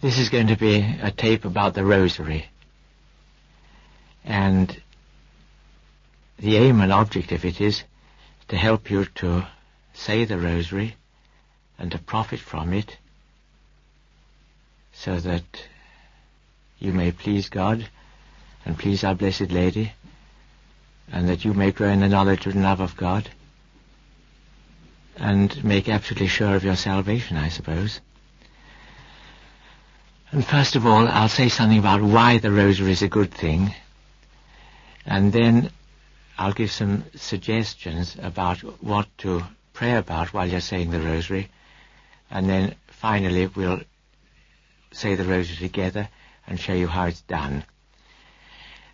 This is going to be a tape about the rosary. And the aim and object of it is to help you to say the rosary and to profit from it so that you may please God and please our Blessed Lady and that you may grow in the knowledge and love of God and make absolutely sure of your salvation, I suppose. And first of all, I'll say something about why the rosary is a good thing, and then I'll give some suggestions about what to pray about while you're saying the rosary, and then finally we'll say the rosary together and show you how it's done.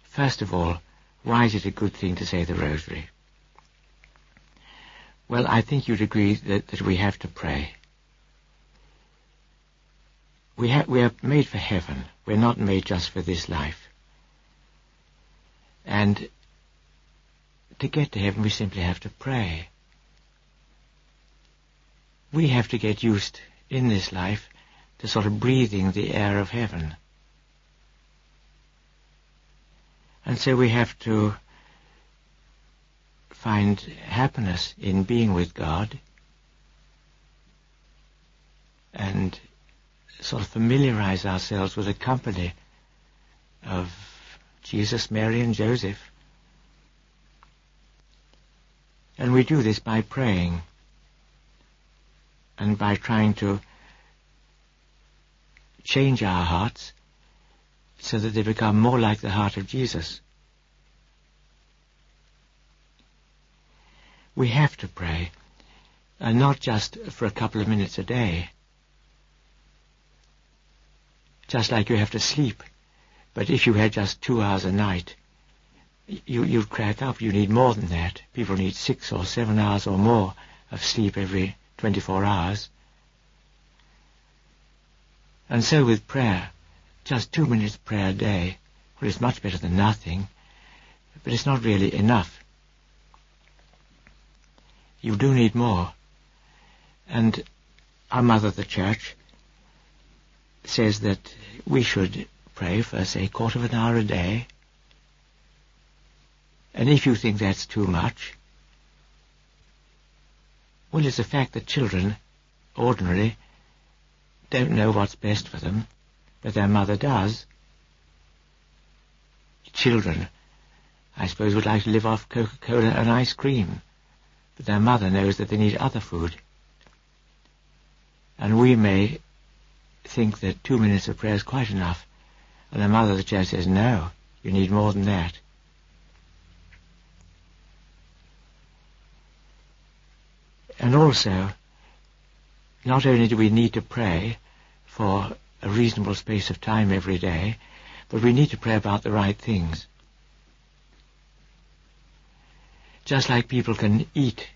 First of all, why is it a good thing to say the rosary? Well, I think you'd agree that, that we have to pray. We, ha- we are made for heaven. We're not made just for this life. And to get to heaven, we simply have to pray. We have to get used in this life to sort of breathing the air of heaven. And so we have to find happiness in being with God and sort of familiarize ourselves with the company of Jesus, Mary, and Joseph. And we do this by praying and by trying to change our hearts so that they become more like the heart of Jesus. We have to pray, and not just for a couple of minutes a day. Just like you have to sleep. But if you had just two hours a night, you, you'd crack up. You need more than that. People need six or seven hours or more of sleep every 24 hours. And so with prayer, just two minutes prayer a day, well, it's much better than nothing, but it's not really enough. You do need more. And our Mother the Church says that we should pray for, say, a quarter of an hour a day. And if you think that's too much, well, it's a fact that children, ordinarily, don't know what's best for them, but their mother does. Children, I suppose, would like to live off Coca-Cola and ice cream but their mother knows that they need other food. And we may think that two minutes of prayer is quite enough, and the mother of the church says, no, you need more than that. And also, not only do we need to pray for a reasonable space of time every day, but we need to pray about the right things. just like people can eat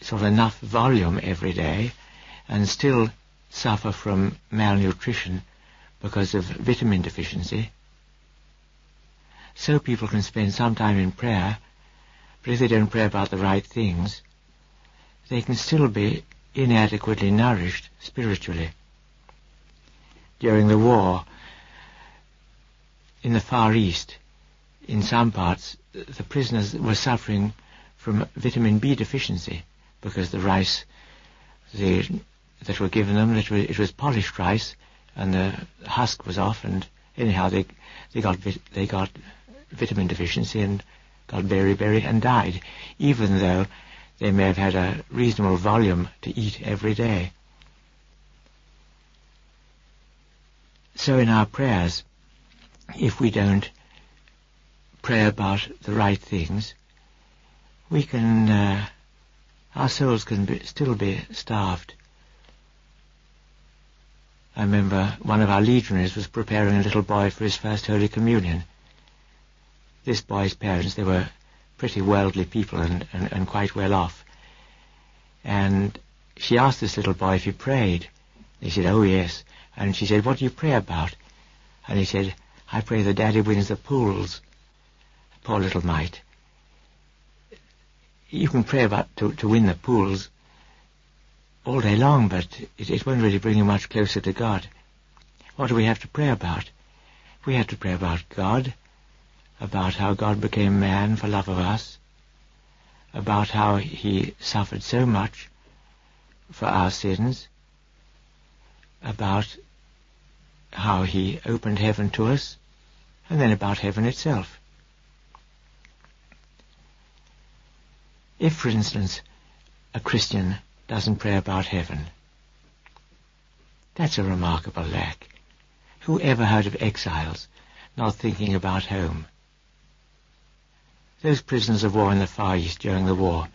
sort of enough volume every day and still suffer from malnutrition because of vitamin deficiency. So people can spend some time in prayer, but if they don't pray about the right things, they can still be inadequately nourished spiritually. During the war in the Far East, in some parts, the prisoners were suffering from vitamin B deficiency because the rice they, that were given them, it was, it was, polished rice, and the husk was off, and anyhow they they got they got vitamin deficiency and got beriberi and died, even though they may have had a reasonable volume to eat every day. So in our prayers, if we don't pray about the right things, we can, uh, our souls can be, still be starved. I remember one of our legionaries was preparing a little boy for his first Holy Communion. This boy's parents, they were pretty worldly people and, and, and quite well off. And she asked this little boy if he prayed. He said, oh yes. And she said, what do you pray about? And he said, I pray that Daddy wins the pools. Poor little mite. You can pray about to, to win the pools, all day long, but it, it won't really bring you much closer to God. What do we have to pray about? We have to pray about God, about how God became man for love of us, about how he suffered so much for our sins, about how he opened heaven to us, and then about heaven itself. If, for instance, a Christian doesn't pray about heaven, that's a remarkable lack. Who ever heard of exiles not thinking about home? Those prisoners of war in the Far East during the war,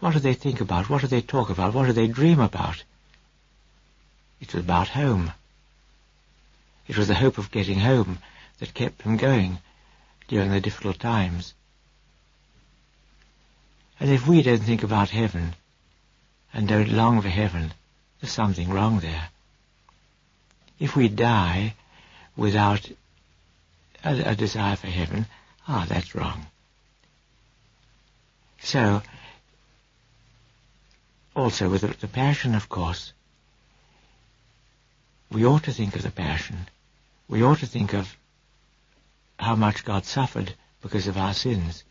what do they think about? What do they talk about? What do they dream about? It was about home. It was the hope of getting home that kept them going during the difficult times. And if we don't think about heaven and don't long for heaven, there's something wrong there. If we die without a, a desire for heaven, ah, that's wrong. So, also with the, the passion, of course, we ought to think of the passion. We ought to think of how much God suffered because of our sins.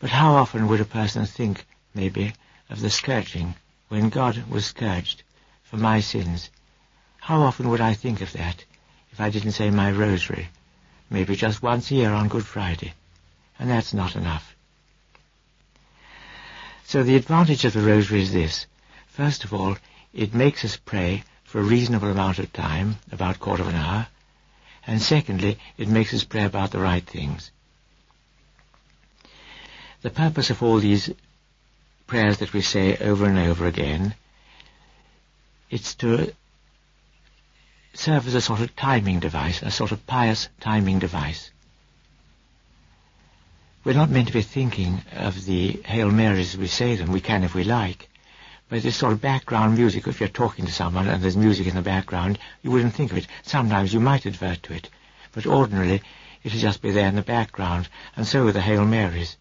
But how often would a person think, maybe, of the scourging when God was scourged for my sins? How often would I think of that if I didn't say my rosary? Maybe just once a year on Good Friday. And that's not enough. So the advantage of the rosary is this. First of all, it makes us pray for a reasonable amount of time, about a quarter of an hour. And secondly, it makes us pray about the right things. The purpose of all these prayers that we say over and over again, it's to serve as a sort of timing device, a sort of pious timing device. We're not meant to be thinking of the Hail Marys as we say them. We can if we like. But this sort of background music, if you're talking to someone and there's music in the background, you wouldn't think of it. Sometimes you might advert to it. But ordinarily, it'll just be there in the background. And so with the Hail Marys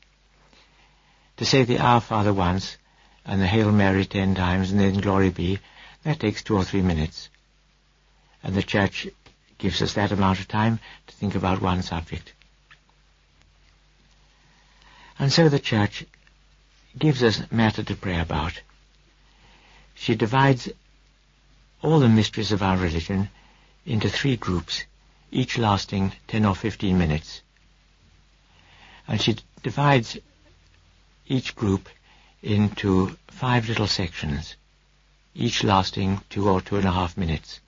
to say the Our Father once and the Hail Mary ten times and then Glory be, that takes two or three minutes. And the Church gives us that amount of time to think about one subject. And so the Church gives us matter to pray about. She divides all the mysteries of our religion into three groups, each lasting 10 or 15 minutes. And she divides each group into five little sections, each lasting two or two and a half minutes.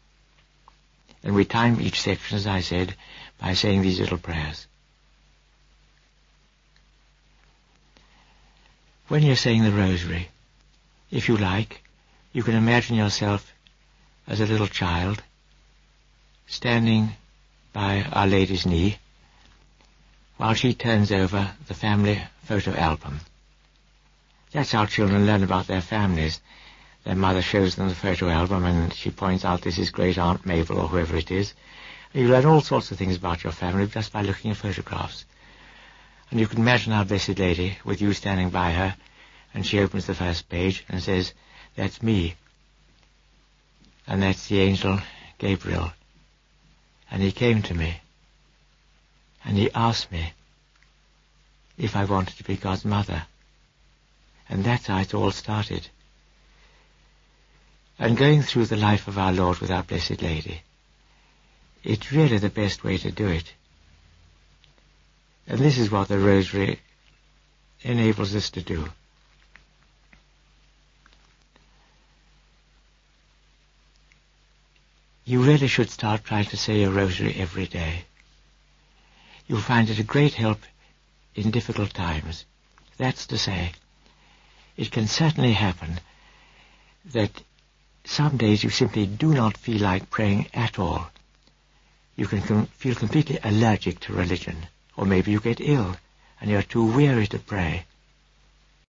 And we time each section, as I said, by saying these little prayers. When you're saying the rosary, if you like, you can imagine yourself as a little child standing by Our Lady's knee while she turns over the family photo album. That's how children learn about their families. Their mother shows them the photo album and she points out this is great Aunt Mabel or whoever it is. And you learn all sorts of things about your family just by looking at photographs. And you can imagine our Blessed Lady with you standing by her and she opens the first page and says, that's me. And that's the angel Gabriel. And he came to me. And he asked me if I wanted to be God's mother. And that's how it all started. And going through the life of our Lord with our Blessed Lady, it's really the best way to do it. And this is what the Rosary enables us to do. You really should start trying to say your rosary every day. You'll find it a great help in difficult times. That's to say, it can certainly happen that some days you simply do not feel like praying at all. You can com- feel completely allergic to religion, or maybe you get ill and you're too weary to pray.